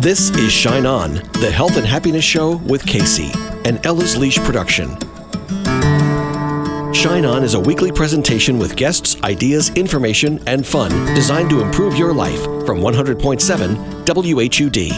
This is Shine On, the health and happiness show with Kacey, an Ella's Leash production. Shine On is a weekly presentation with guests, ideas, information, and fun designed to improve your life from 100.7 WHUD.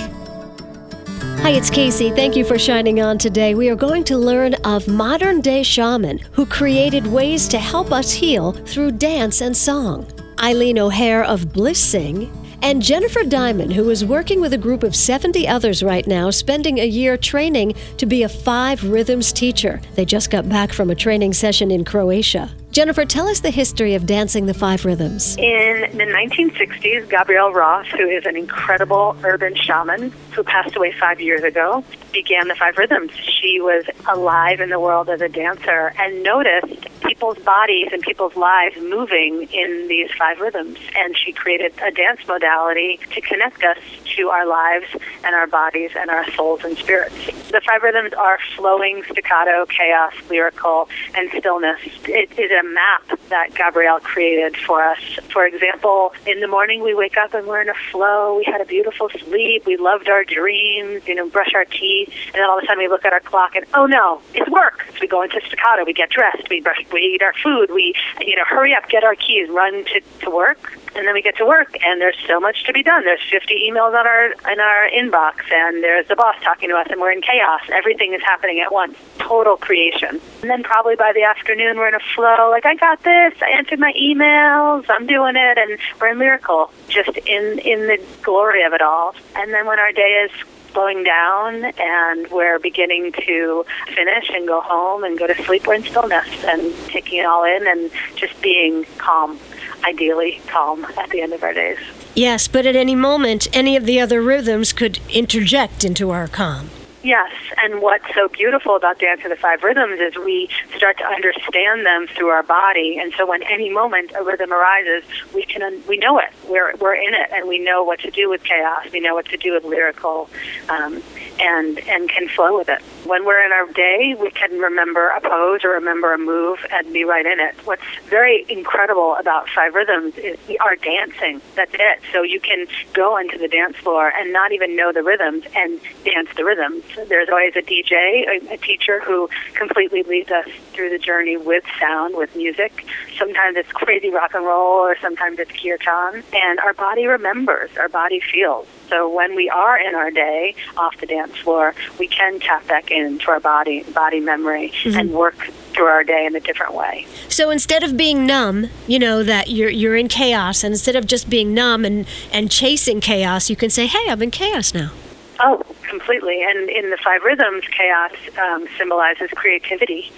Hi, it's Kacey. Thank you for shining on today. We are going to learn of modern day shaman who created ways to help us heal through dance and song. Eileen O'Hare of Bliss Sing and Jennifer Diamond, who is working with a group of 70 others right now, spending a year training to be a five rhythms teacher. They just got back from a training session in Croatia. Jennifer, tell us the history of Dancing the Five Rhythms. In the 1960s, Gabrielle Roth, who is an incredible urban shaman who passed away five years ago, began the Five Rhythms. She was alive in the world as a dancer and noticed people's bodies and people's lives moving in these five rhythms. And she created a dance modality to connect us to our lives and our bodies and our souls and spirits. The five rhythms are flowing, staccato, chaos, lyrical, and stillness. It is a map that Gabrielle created for us. For example, in the morning we wake up and we're in a flow. We had a beautiful sleep. We loved our dreams, you know, brush our teeth. And then all of a sudden we look at our clock and, oh no, it's work. So we go into staccato. We get dressed. We brush, we eat our food. We, you know, hurry up, get our keys, run to, to work and then we get to work and there's so much to be done. There's 50 emails on our in our inbox and there's the boss talking to us and we're in chaos. Everything is happening at once. Total creation. And then probably by the afternoon we're in a flow like i got this. I answered my emails. I'm doing it. And we're in lyrical just in in the glory of it all. And then when our day is slowing down and we're beginning to finish and go home and go to sleep. We're in stillness and taking it all in and just being calm, ideally calm at the end of our days. Yes, but at any moment, any of the other rhythms could interject into our calm. Yes, and what's so beautiful about Dance of the Five Rhythms is we start to understand them through our body, and so when any moment a rhythm arises, we can we know it. We're we're in it, and we know what to do with chaos. We know what to do with lyrical, um, and and can flow with it. When we're in our day, we can remember a pose or remember a move and be right in it. What's very incredible about Five Rhythms is we are dancing. That's it. So you can go into the dance floor and not even know the rhythms and dance the rhythms there's always a DJ, a, a teacher who completely leads us through the journey with sound, with music. Sometimes it's crazy rock and roll, or sometimes it's kirtan. And our body remembers, our body feels. So when we are in our day off the dance floor, we can tap back into our body, body memory, mm-hmm. and work through our day in a different way. So instead of being numb, you know that you're you're in chaos, and instead of just being numb and and chasing chaos, you can say, "Hey, I'm in chaos now." Oh, completely. And in the five rhythms, chaos um, symbolizes creativity,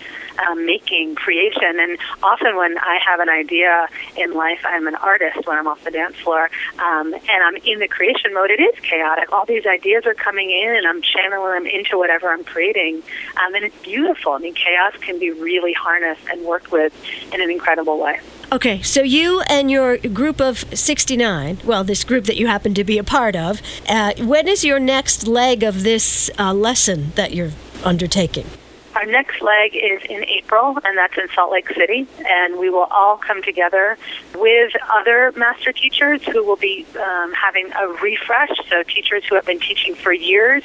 um, making, creation. And often when I have an idea in life, I'm an artist when I'm off the dance floor, um, and I'm in the creation mode. It is chaotic. All these ideas are coming in, and I'm channeling them into whatever I'm creating, um, and it's beautiful. I mean, chaos can be really harnessed and worked with in an incredible way. Okay, so you and your group of 69, well, this group that you happen to be a part of, uh, when is your next leg of this uh, lesson that you're undertaking? Our next leg is in April, and that's in Salt Lake City. And we will all come together with other master teachers who will be um, having a refresh. So, teachers who have been teaching for years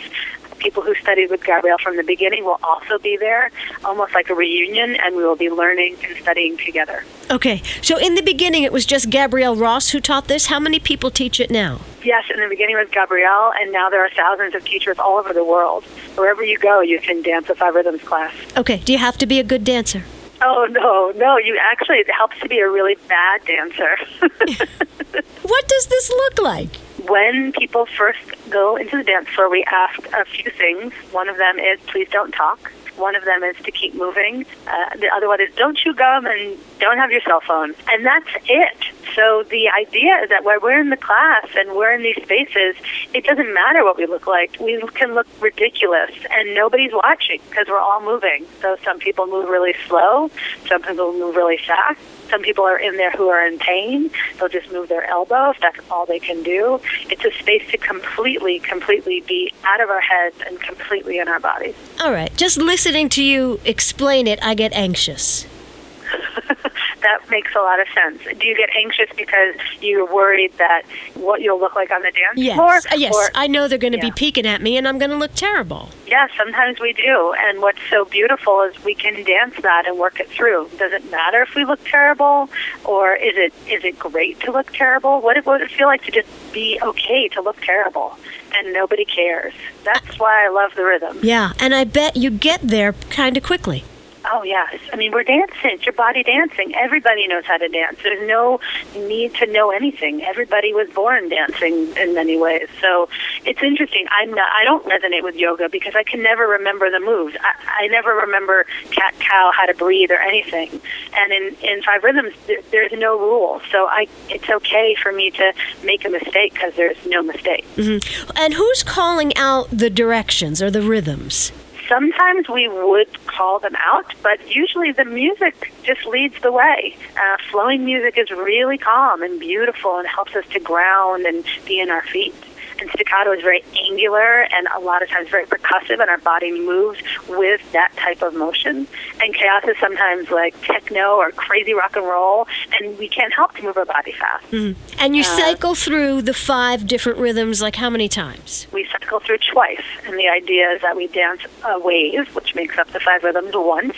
people who studied with Gabrielle from the beginning will also be there, almost like a reunion, and we will be learning and studying together. Okay, so in the beginning it was just Gabrielle Roth who taught this. How many people teach it now? Yes, in the beginning was Gabrielle, and now there are thousands of teachers all over the world. Wherever you go, you can dance a five rhythms class. Okay, do you have to be a good dancer? Oh no, no! You actually it helps to be a really bad dancer. what does this look like? when people first go into the dance floor, we ask a few things. One of them is please don't talk. One of them is to keep moving. Uh, the other one is don't chew gum and don't have your cell phone. And that's it. So the idea is that when we're in the class and we're in these spaces, it doesn't matter what we look like. We can look ridiculous and nobody's watching because we're all moving. So some people move really slow, some people move really fast. Some people are in there who are in pain. They'll just move their elbow if that's all they can do. It's a space to completely, completely be out of our heads and completely in our bodies. All right. Just listening to you explain it, I get anxious. that makes a lot of sense. Do you get anxious because you're worried that what you'll look like on the dance Yes, floor? Uh, yes. Or- I know they're going to Yeah. be peeking at me, and I'm going to look terrible. Yeah, sometimes we do. And what's so beautiful is we can dance that and work it through. Does it matter if we look terrible, or is it is it great to look terrible? What, what would it feel like to just be okay to look terrible and nobody cares? That's why I love the rhythm. Yeah, and I bet you get there kind of quickly. Oh yes, I mean we're dancing. It's your body dancing. Everybody knows how to dance. There's no need to know anything. Everybody was born dancing in many ways. So it's interesting. I'm not. I don't resonate with yoga because I can never remember the moves. I, I never remember cat cow how to breathe or anything. And in in five rhythms, there, there's no rule. So I it's okay for me to make a mistake because there's no mistake. Mm-hmm. And who's calling out the directions or the rhythms? Sometimes we would call them out, but usually the music just leads the way. Uh, flowing music is really calm and beautiful and helps us to ground and be in our feet. And staccato is very angular and a lot of times very percussive, and our body moves with that type of motion. And chaos is sometimes like techno or crazy rock and roll, and we can't help to move our body fast. Hmm. And you uh, cycle through the five different rhythms like how many times? we cycle through twice, and the idea is that we dance a wave, which makes up the five rhythms, once,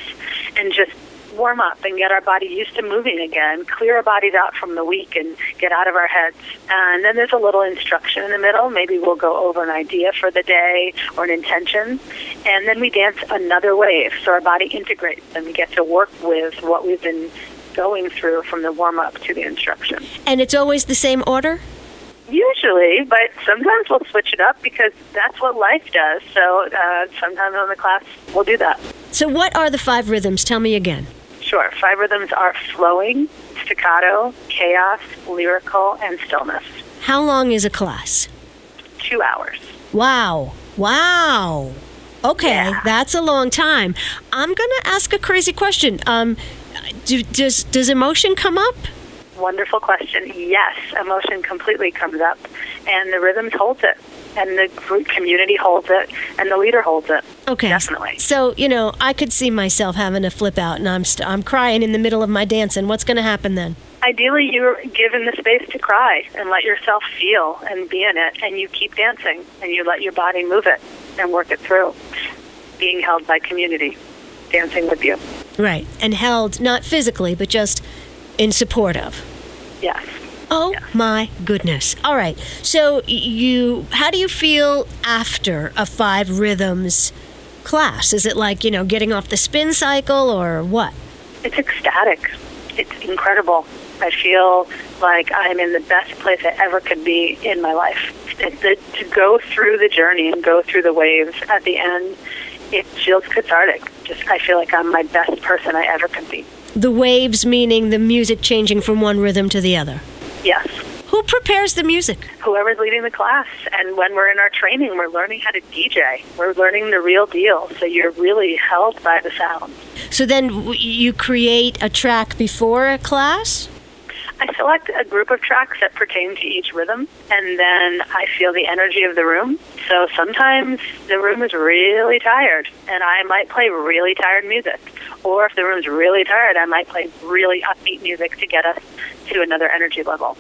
and just warm up and get our body used to moving again, clear our bodies out from the week and get out of our heads. And then there's a little instruction in the middle. Maybe we'll go over an idea for the day or an intention. And then we dance another wave, so our body integrates and we get to work with what we've been going through from the warm up to the instruction. And it's always the same order? Usually, but sometimes we'll switch it up because that's what life does. So uh, sometimes on the class we'll do that. So, what are the five rhythms? Tell me again. Sure. Five rhythms are flowing, staccato, chaos, lyrical, and stillness. How long is a class? Two hours. Wow. Wow. Okay, Yeah. that's a long time. I'm going to ask a crazy question. Um, do, does, does emotion come up? Wonderful question. Yes, emotion completely comes up, and the rhythms holds it, and the group community holds it, and the leader holds it. Okay. Definitely. So, you know, I could see myself having a flip out and I'm, st- I'm crying in the middle of my dancing. What's going to happen then? Ideally, you're given the space to cry and let yourself feel and be in it, and you keep dancing and you let your body move it and work it through, being held by community, dancing with you. Right. And held, not physically, but just in support of. Yes. Oh Yeah. my goodness. All right. So you how do you feel after a five rhythms class? Is it like, you know, getting off the spin cycle or what? It's ecstatic. It's incredible. I feel like I'm in the best place I ever could be in my life. The, to go through the journey and go through the waves at the end, it feels cathartic. Just I feel like I'm my best person I ever could be. The waves meaning the music changing from one rhythm to the other. Yes. Who prepares the music? Whoever's leading the class, and when we're in our training, we're learning how to DJ. We're learning the real deal. So you're really held by the sound. So then you create a track before a class? I select a group of tracks that pertain to each rhythm, and then I feel the energy of the room. So sometimes the room is really tired, and I might play really tired music. Or if the room's really tired, I might play really upbeat music to get us to another energy level.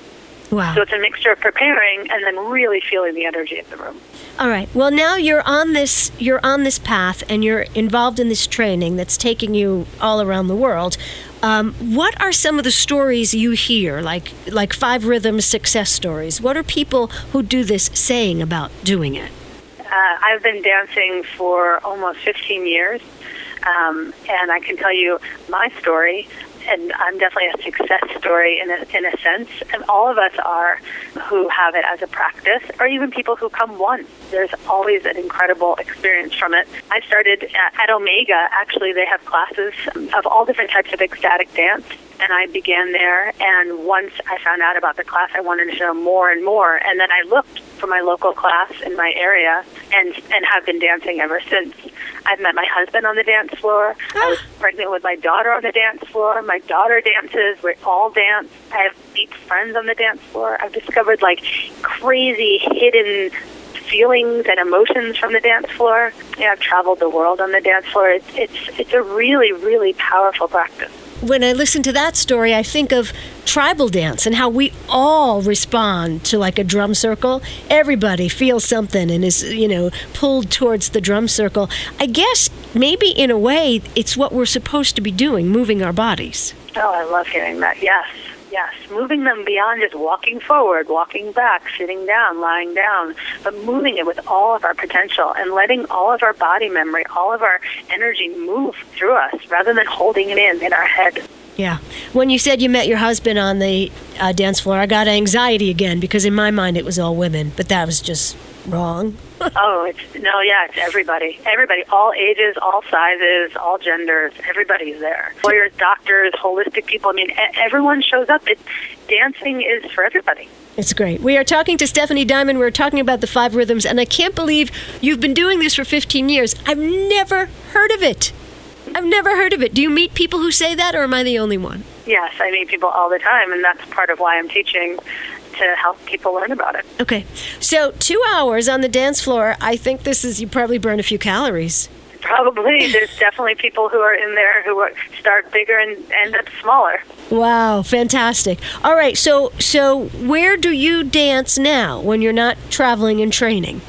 Wow. So it's a mixture of preparing and then really feeling the energy of the room. All right. Well, now you're on this you're on this path and you're involved in this training that's taking you all around the world. Um, what are some of the stories you hear, like like Five Rhythms success stories? What are people who do this saying about doing it? Uh, I've been dancing for almost 15 years, um, and I can tell you my story. And I'm definitely a success story in a, in a sense, and all of us are who have it as a practice, or even people who come once. There's always an incredible experience from it. I started at, at Omega. Actually, they have classes of all different types of ecstatic dance, and I began there. And once I found out about the class, I wanted to know more and more. And then I looked for my local class in my area, and and have been dancing ever since. I've met my husband on the dance floor. I was pregnant with my daughter on the dance floor. My daughter dances. We all dance. I have deep friends on the dance floor. I've discovered like crazy hidden feelings and emotions from the dance floor. Yeah, I've traveled the world on the dance floor. It's it's it's a really really powerful practice. When I listen to that story, I think of tribal dance and how we all respond to like a drum circle. Everybody feels something and is, you know, pulled towards the drum circle. I guess maybe in a way it's what we're supposed to be doing, moving our bodies. Oh, I love hearing that. Yes. Yes, moving them beyond just walking forward, walking back, sitting down, lying down, but moving it with all of our potential and letting all of our body memory, all of our energy move through us rather than holding it in in our head. Yeah. When you said you met your husband on the uh, dance floor, I got anxiety again because in my mind it was all women, but that was just wrong. oh, it's no, yeah, it's everybody. Everybody, all ages, all sizes, all genders, everybody's there. Lawyers, doctors, holistic people. I mean, everyone shows up. It, dancing is for everybody. It's great. We are talking to Stephanie Diamond. We're talking about the five rhythms, and I can't believe you've been doing this for 15 years. I've never heard of it. I've never heard of it. Do you meet people who say that, or am I the only one? Yes, I meet people all the time, and that's part of why I'm teaching to help people learn about it. Okay. So, two hours on the dance floor, I think this is, you probably burn a few calories. Probably. There's definitely people who are in there who start bigger and end up smaller. Wow, fantastic. All right, so so where do you dance now when you're not traveling and training?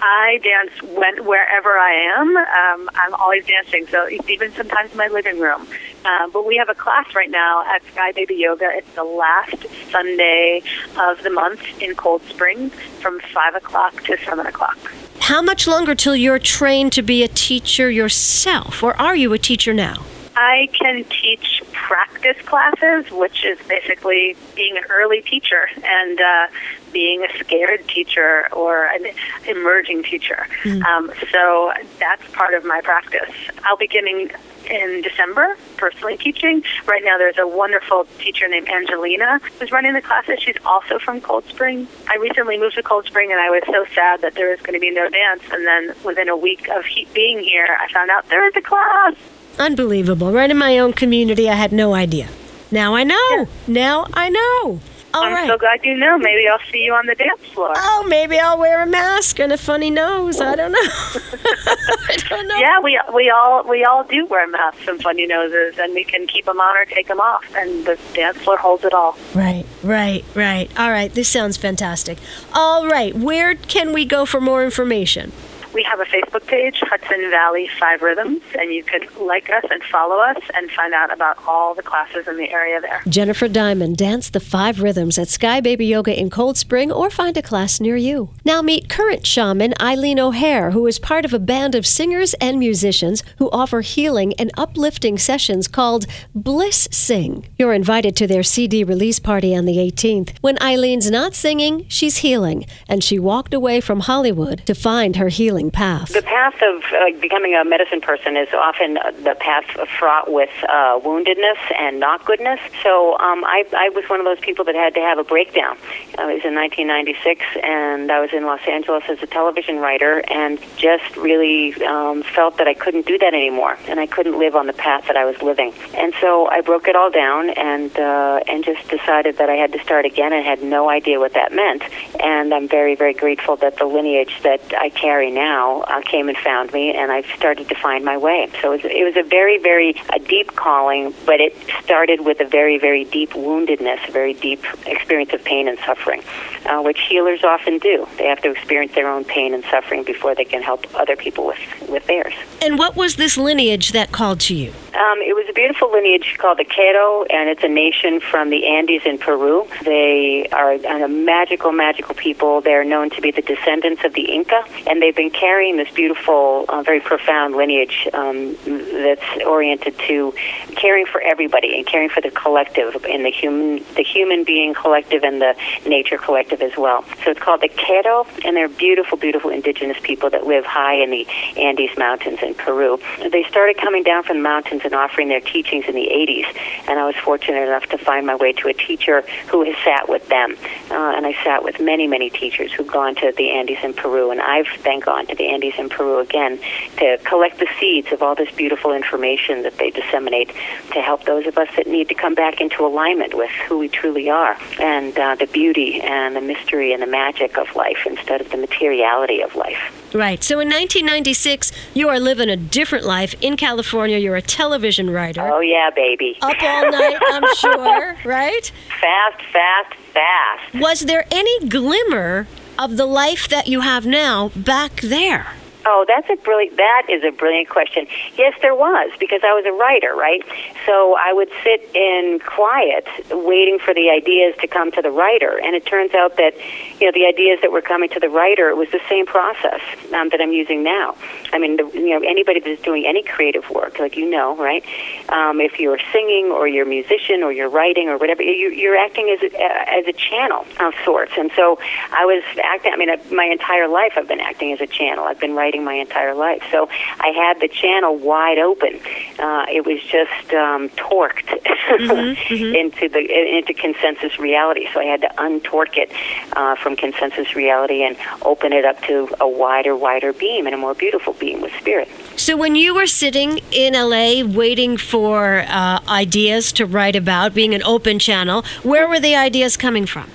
I dance when wherever I am. Um, I'm always dancing, so even sometimes in my living room. Uh, but we have a class right now at Sky Baby Yoga. It's the last Sunday of the month in Cold Spring from five o'clock to seven o'clock. How much longer till you're trained to be a teacher yourself, or are you a teacher now? I can teach practice classes, which is basically being an early teacher and uh, being a scared teacher or an emerging teacher. Mm. Um, so that's part of my practice. I'll be getting in December, personally teaching. Right now, there's a wonderful teacher named Angelina who's running the classes. She's also from Cold Spring. I recently moved to Cold Spring, and I was so sad that there was going to be no dance. And then within a week of he- being here, I found out there is a class. Unbelievable. Right in my own community, I had no idea. Now I know. Yeah. Now I know. All I'm right. so glad you know. Maybe I'll see you on the dance floor. Oh, maybe I'll wear a mask and a funny nose. I don't know. I don't know. Yeah, we we all we all do wear masks and funny noses, and we can keep them on or take them off, and the dance floor holds it all. Right, right, right. All right, this sounds fantastic. All right, where can we go for more information? We have a Facebook page, Hudson Valley Five Rhythms, and you could like us and follow us and find out about all the classes in the area there. Jennifer Diamond, dance the five rhythms at Sky Baby Yoga in Cold Spring or find a class near you. Now meet current shaman Eileen O'Hare, who is part of a band of singers and musicians who offer healing and uplifting sessions called Bliss Sing. You're invited to their CD release party on the 18th. When Eileen's not singing, she's healing, and she walked away from Hollywood to find her healing path? The path of uh, becoming a medicine person is often the path fraught with uh, woundedness and not goodness. So um, I, I was one of those people that had to have a breakdown. Uh, it was in 1996, and I was in Los Angeles as a television writer, and just really um, felt that I couldn't do that anymore, and I couldn't live on the path that I was living. And so I broke it all down, and uh, and just decided that I had to start again, and had no idea what that meant. And I'm very, very grateful that the lineage that I carry now now uh, came and found me, and I started to find my way. So it was, it was a very, very a deep calling, but it started with a very, very deep woundedness, a very deep experience of pain and suffering, uh, which healers often do. They have to experience their own pain and suffering before they can help other people with, with theirs. And what was this lineage that called to you? Um, it was a beautiful lineage called the Q'ero, and it's a nation from the Andes in Peru. They are a magical, magical people. They're known to be the descendants of the Inca, and they've been carrying this beautiful, uh, very profound lineage um, that's oriented to caring for everybody and caring for the collective and the human, the human being collective and the nature collective as well. So it's called the Q'ero, and they're beautiful, beautiful indigenous people that live high in the Andes Mountains in Peru. They started coming down from the mountains and offering their teachings in the 80s, and I was fortunate enough to find my way to a teacher who has sat with them. Uh, and I sat with many, many teachers who've gone to the Andes in Peru, and I've then gone to the Andes in Peru again to collect the seeds of all this beautiful information that they disseminate to help those of us that need to come back into alignment with who we truly are and uh, the beauty and the mystery and the magic of life instead of the materiality of life. Right. So in 1996, you are living a different life in California. You're a television writer. Oh, yeah, baby. Up all night, I'm sure, right? Fast, fast, fast. Was there any glimmer of the life that you have now back there? Oh, that's a brilliant. That is a brilliant question. Yes, there was because I was a writer, right? So I would sit in quiet, waiting for the ideas to come to the writer, and it turns out that you know the ideas that were coming to the writer it was the same process um, that I'm using now. I mean, the, you know, anybody that's doing any creative work, like you know, right? Um, if you're singing or you're a musician or you're writing or whatever, you, you're acting as a, as a channel of sorts. And so I was acting. I mean, my entire life I've been acting as a channel. I've been writing my entire life. So I had the channel wide open. Uh, it was just um, torqued mm-hmm, mm-hmm. into the into consensus reality. So I had to untorque it uh, from consensus reality and open it up to a wider, wider beam and a more beautiful beam with spirit. So when you were sitting in LA waiting for uh, ideas to write about, being an open channel, where were the ideas coming from?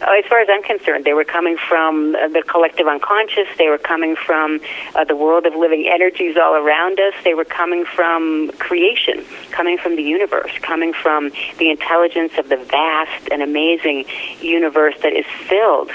Uh, as far as I'm concerned, they were coming from uh, the collective unconscious. They were coming from uh, the world of living energies all around us. They were coming from creation, coming from the universe, coming from the intelligence of the vast and amazing universe that is filled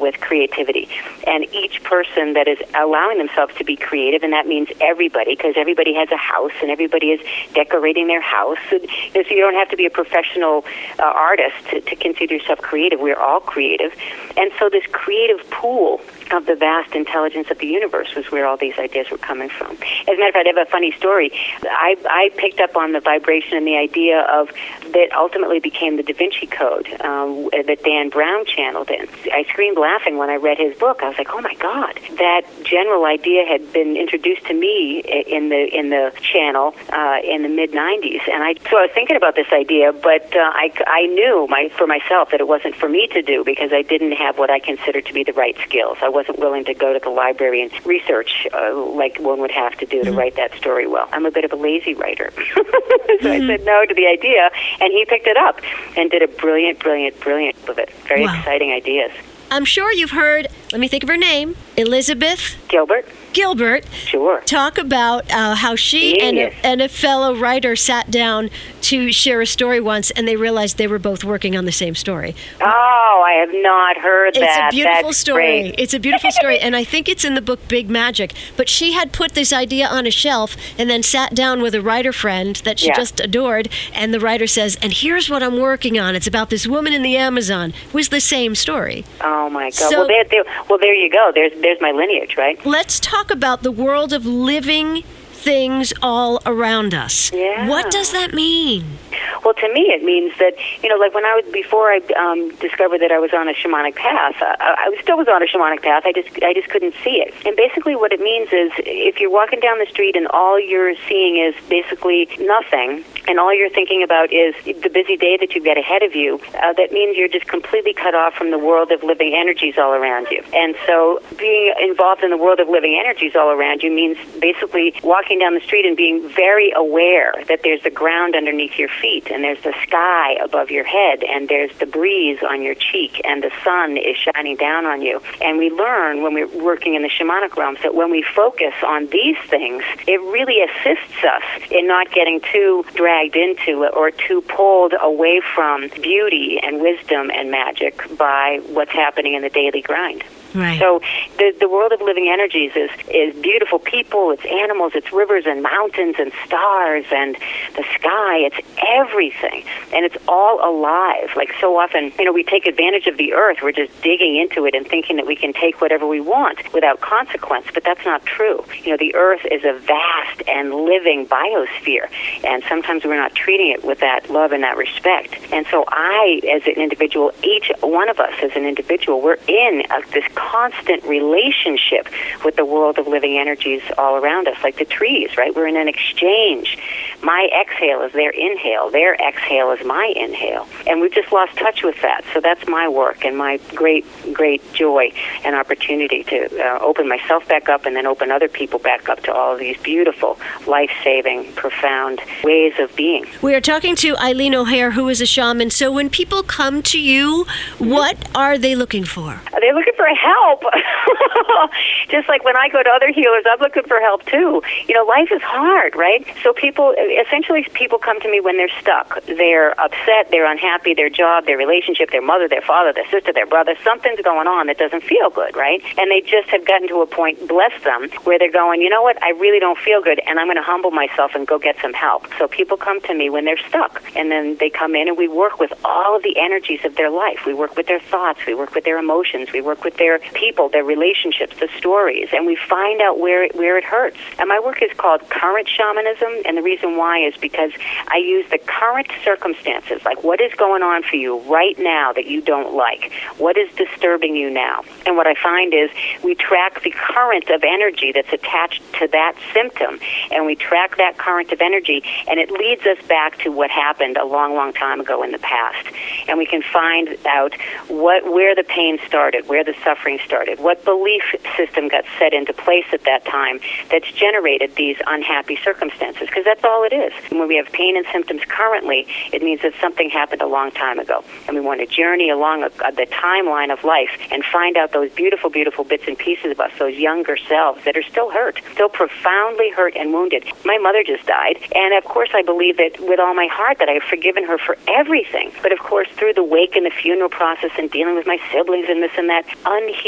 with creativity. And each person that is allowing themselves to be creative, and that means everybody, because everybody has a house and everybody is decorating their house. So, so you don't have to be a professional uh, artist to, to consider yourself creative. We're all creative. And so this creative pool of the vast intelligence of the universe was where all these ideas were coming from. As a matter of fact, I have a funny story. I, I picked up on the vibration and the idea of that ultimately became the Da Vinci Code um, that Dan Brown channeled in. I screamed laughing when I read his book. I was like, "Oh my God!" That general idea had been introduced to me in the in the channel uh, in the mid '90s, and I so I was thinking about this idea, but uh, I I knew my for myself that it wasn't for me to do because I didn't have what I considered to be the right skills. I wasn't willing to go to the library and research uh, like one would have to do to mm-hmm. write that story well. I'm a bit of a lazy writer. so mm-hmm. I said no to the idea, and he picked it up and did a brilliant, brilliant, brilliant with it. Very wow. exciting ideas. I'm sure you've heard, let me think of her name, Elizabeth Gilbert. Gilbert. Sure. Talk about uh, how she and a, and a fellow writer sat down to share a story once, and they realized they were both working on the same story. Oh, I have not heard that. It's a beautiful That's story. Great. It's a beautiful story, and I think it's in the book Big Magic. But she had put this idea on a shelf and then sat down with a writer friend that she yeah. just adored, and the writer says, "And here's what I'm working on. It's about this woman in the Amazon." It was the same story. Oh my God! So, well, there, there, well, there you go. There's there's my lineage, right? Let's talk about the world of living things all around us. Yeah. What does that mean? Well, to me, it means that you know, like when I was before I um, discovered that I was on a shamanic path. I, I still was on a shamanic path. I just I just couldn't see it. And basically, what it means is if you're walking down the street and all you're seeing is basically nothing, and all you're thinking about is the busy day that you've got ahead of you, uh, that means you're just completely cut off from the world of living energies all around you. And so, being involved in the world of living energies all around you means basically walking down the street and being very aware that there's the ground underneath your feet and there's the sky above your head and there's the breeze on your cheek and the sun is shining down on you. And we learn when we're working in the shamanic realms that when we focus on these things, it really assists us in not getting too dragged into it or too pulled away from beauty and wisdom and magic by what's happening in the daily grind. Right. So the the world of living energies is is beautiful people, it's animals, it's rivers and mountains and stars and the sky. It's everything, and it's all alive. Like so often, you know, we take advantage of the earth. We're just digging into it and thinking that we can take whatever we want without consequence. But that's not true. You know, the earth is a vast and living biosphere, and sometimes we're not treating it with that love and that respect. And so, I, as an individual, each one of us as an individual, we're in a, this constant relationship with the world of living energies all around us, like the trees, right? We're in an exchange. My exhale is their inhale, their exhale is my inhale. And we've just lost touch with that. So that's my work and my great, great joy and opportunity to uh, open myself back up and then open other people back up to all of these beautiful, life saving, profound ways of being. We are talking to Eileen O'Hare, who is a shaman. So when people come to you, what are they looking for? Are They're looking for a help. just like when I go to other healers, I'm looking for help too. You know, life is hard, right? So people, essentially, people come to me when they're stuck. They're upset, they're unhappy, their job, their relationship, their mother, their father, their sister, their brother, something's going on that doesn't feel good, right? And they just have gotten to a point, bless them, where they're going, you know what, I really don't feel good, and I'm going to humble myself and go get some help. So people come to me when they're stuck, and then they come in and we work with all of the energies of their life. We work with their thoughts, we work with their emotions, we work with their people, their relationships, the stories, and we find out where it, where it hurts. And my work is called current shamanism, and the reason why is because I use the current circumstances, like what is going on for you right now that you don't like, what is disturbing you now. And what I find is we track the current of energy that's attached to that symptom, and we track that current of energy, and it leads us back to what happened a long, long time ago in the past. And we can find out what where the pain started, where the suffering started, what belief system got set into place at that time that's generated these unhappy circumstances, because that's all it is. When we have pain and symptoms currently, it means that something happened a long time ago, and we want to journey along a, a, the timeline of life and find out those beautiful, beautiful bits and pieces of us, those younger selves that are still hurt, still profoundly hurt and wounded. My mother just died, and of course, I believe that with all my heart that I have forgiven her for everything. But of course, through the wake and the funeral process and dealing with my siblings and this and that, unhealed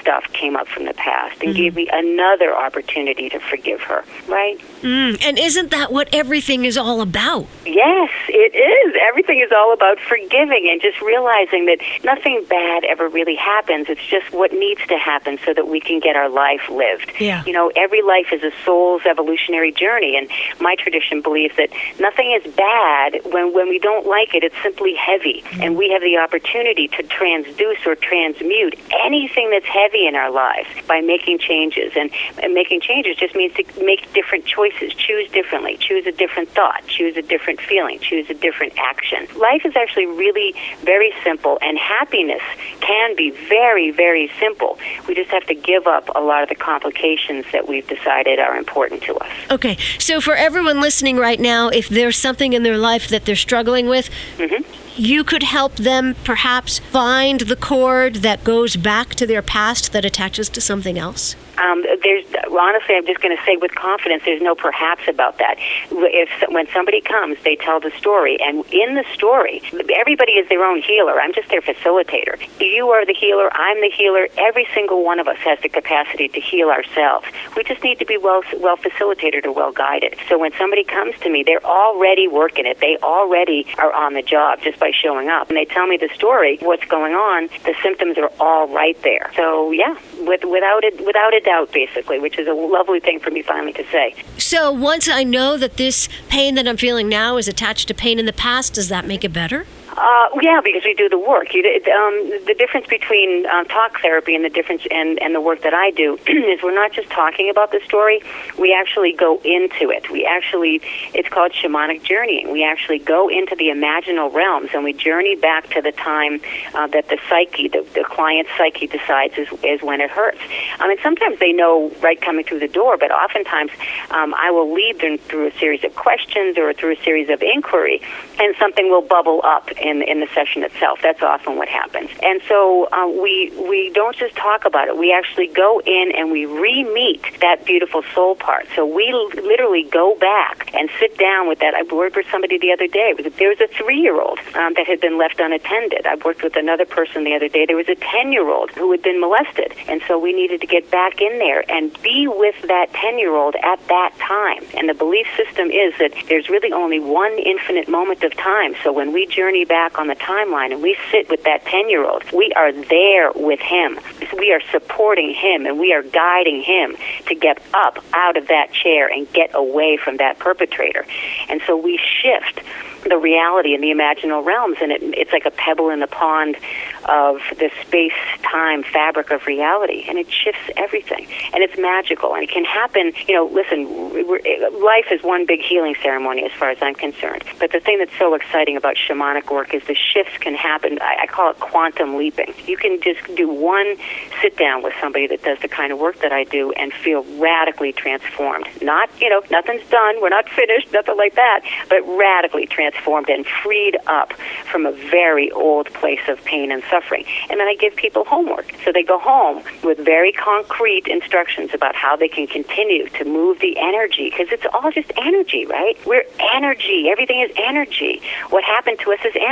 stuff came up from the past and mm-hmm. gave me another opportunity to forgive her, right? Mm, and isn't that what everything is all about? Yes, it is. Everything is all about forgiving and just realizing that nothing bad ever really happens. It's just what needs to happen so that we can get our life lived. Yeah. You know, every life is a soul's evolutionary journey, and my tradition believes that nothing is bad when, when we don't like it. It's simply heavy, mm-hmm. and we have the opportunity to transduce or transmute anything that's heavy in our lives by making changes. And, and making changes just means to make different choices, choose differently, choose a different thought, choose a different feeling, choose a different action. Life is actually really very simple, and happiness can be very, very simple. We just have to give up a lot of the complications that we've decided are important to us. Okay, so for everyone listening right now, if there's something in their life that they're struggling with, mm-hmm you could help them perhaps find the cord that goes back to their past that attaches to something else? Um, there's honestly, I'm just going to say with confidence, there's no perhaps about that. If when somebody comes, they tell the story, and in the story, everybody is their own healer. I'm just their facilitator. You are the healer. I'm the healer. Every single one of us has the capacity to heal ourselves. We just need to be well well facilitated or well guided. So when somebody comes to me, they're already working it. They already are on the job just by showing up, and they tell me the story, what's going on. The symptoms are all right there. So yeah, with without it without a doubt, basically, which is a lovely thing for me finally to say. So once I know that this pain that I'm feeling now is attached to pain in the past, does that make it better? Uh, yeah, because we do the work. You, um, the difference between um, talk therapy and the difference and, and the work that I do is we're not just talking about the story. We actually go into it. We actually, it's called shamanic journeying. We actually go into the imaginal realms and we journey back to the time uh, that the psyche, the, the client's psyche, decides is, is when it hurts. I mean, sometimes they know right coming through the door, but oftentimes um, I will lead them through a series of questions or through a series of inquiry, and something will bubble up in in the session itself. That's often what happens. And so uh, we we don't just talk about it. We actually go in and we re-meet that beautiful soul part. So we l- literally go back and sit down with that. I worked with somebody the other day. There was a three-year-old um, that had been left unattended. I worked with another person the other day. There was a ten-year-old who had been molested, and so we needed to get back in there and be with that ten-year-old at that time. And the belief system is that there's really only one infinite moment of time. So when we journey back on the timeline and we sit with that 10 year old, we are there with him. We are supporting him and we are guiding him to get up out of that chair and get away from that perpetrator. And so we shift the reality in the imaginal realms, and it, it's like a pebble in the pond of the space time fabric of reality, and it shifts everything, and it's magical, and it can happen. You know, listen, life is one big healing ceremony as far as I'm concerned. But the thing that's so exciting about shamanic work is the shifts can happen. I, I call it quantum leaping. You can just do one sit down with somebody that does the kind of work that I do and feel radically transformed. Not, you know, nothing's done, we're not finished, nothing like that, but radically transformed and freed up from a very old place of pain and suffering. And then I give people homework. So they go home with very concrete instructions about how they can continue to move the energy because it's all just energy, right? We're energy. Everything is energy. What happened to us is energy.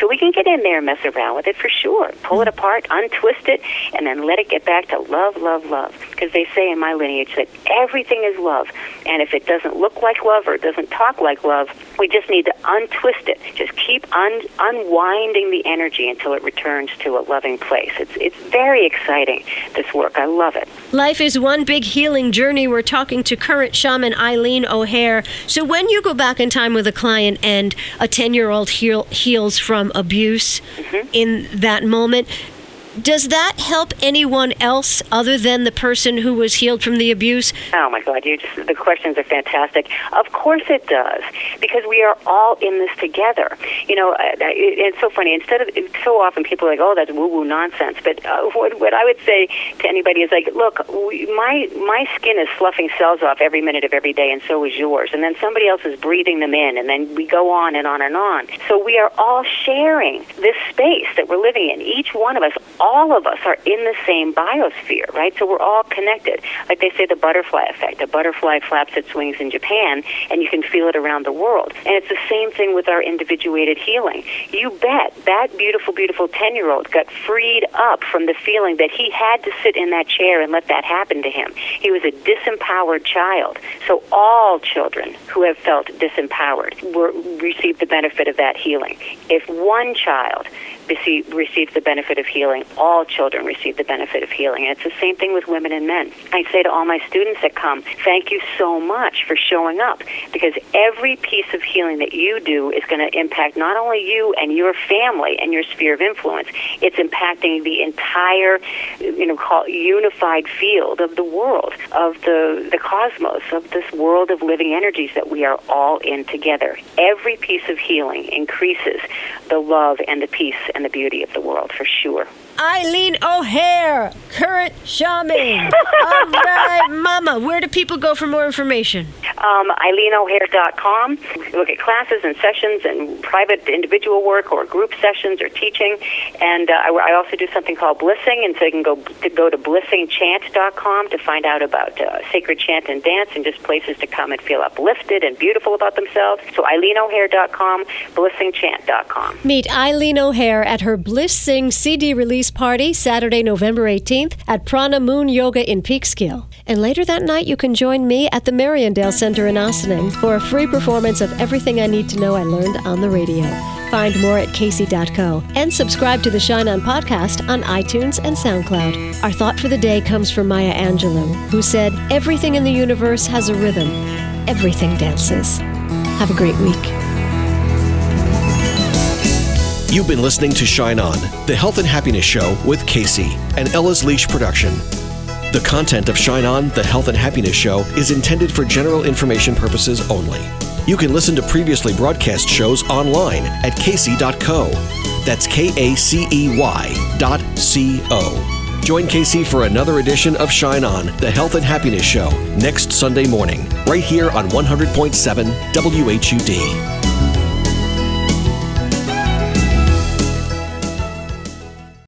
So we can get in there and mess around with it for sure. Pull it apart, untwist it, and then let it get back to love, love, love. Because they say in my lineage that everything is love. And if it doesn't look like love or it doesn't talk like love, we just need to untwist it. Just keep un- unwinding the energy until it returns to a loving place. It's, it's very exciting, this work. I love it. Life is one big healing journey. We're talking to current shaman Eileen O'Hare. So when you go back in time with a client and a 10 year old heal, heals from abuse mm-hmm. in that moment, does that help anyone else other than the person who was healed from the abuse? Oh my God, you just the questions are fantastic. Of course it does, because we are all in this together. You know, it's so funny. Instead of so often people are like, "Oh, that's woo-woo nonsense," but uh, what, what I would say to anybody is like, "Look, we, my my skin is sloughing cells off every minute of every day, and so is yours. And then somebody else is breathing them in, and then we go on and on and on. So we are all sharing this space that we're living in. Each one of us." All of us are in the same biosphere, right? So we're all connected. Like they say, the butterfly effect. A butterfly flaps its wings in Japan, and you can feel it around the world. And it's the same thing with our individuated healing. You bet that beautiful, beautiful 10 year old got freed up from the feeling that he had to sit in that chair and let that happen to him. He was a disempowered child. So all children who have felt disempowered were, receive the benefit of that healing. If one child receive, receive the benefit of healing. All children receive the benefit of healing. And it's the same thing with women and men. I say to all my students that come, thank you so much for showing up because every piece of healing that you do is going to impact not only you and your family and your sphere of influence, it's impacting the entire, you know, call unified field of the world, of the, the cosmos, of this world of living energies that we are all in together. Every piece of healing increases the love and the peace and the beauty of the world for sure. Eileen O'Hare, current shaman. All right, Mama, where do people go for more information? Um, EileenO'Hare.com. You look at classes and sessions and private individual work or group sessions or teaching. And uh, I, I, also do something called Blissing, and so you can go to, go to blissingchant.com to find out about uh, sacred chant and dance and just places to come and feel uplifted and beautiful about themselves. So EileenO'Hare.com, blissingchant.com. Meet Eileen O'Hare at her Bliss Sing CD release party Saturday, November 18th at Prana Moon Yoga in Peekskill. And later that night, you can join me at the Mariandale Center in Ossining for a free performance of Everything I Need to Know I Learned on the Radio. Find more at kacey.co and subscribe to the Shine On podcast on iTunes and SoundCloud. Our thought for the day comes from Maya Angelou, who said, Everything in the universe has a rhythm, everything dances. Have a great week. You've been listening to Shine On, the health and happiness show with Kacey, an Ella's Leash production. The content of Shine On, the health and happiness show is intended for general information purposes only. You can listen to previously broadcast shows online at kacey.co. That's K A C E Y dot C O. Join Kacey for another edition of Shine On, the Health and Happiness Show, next Sunday morning, right here on 100.7 WHUD.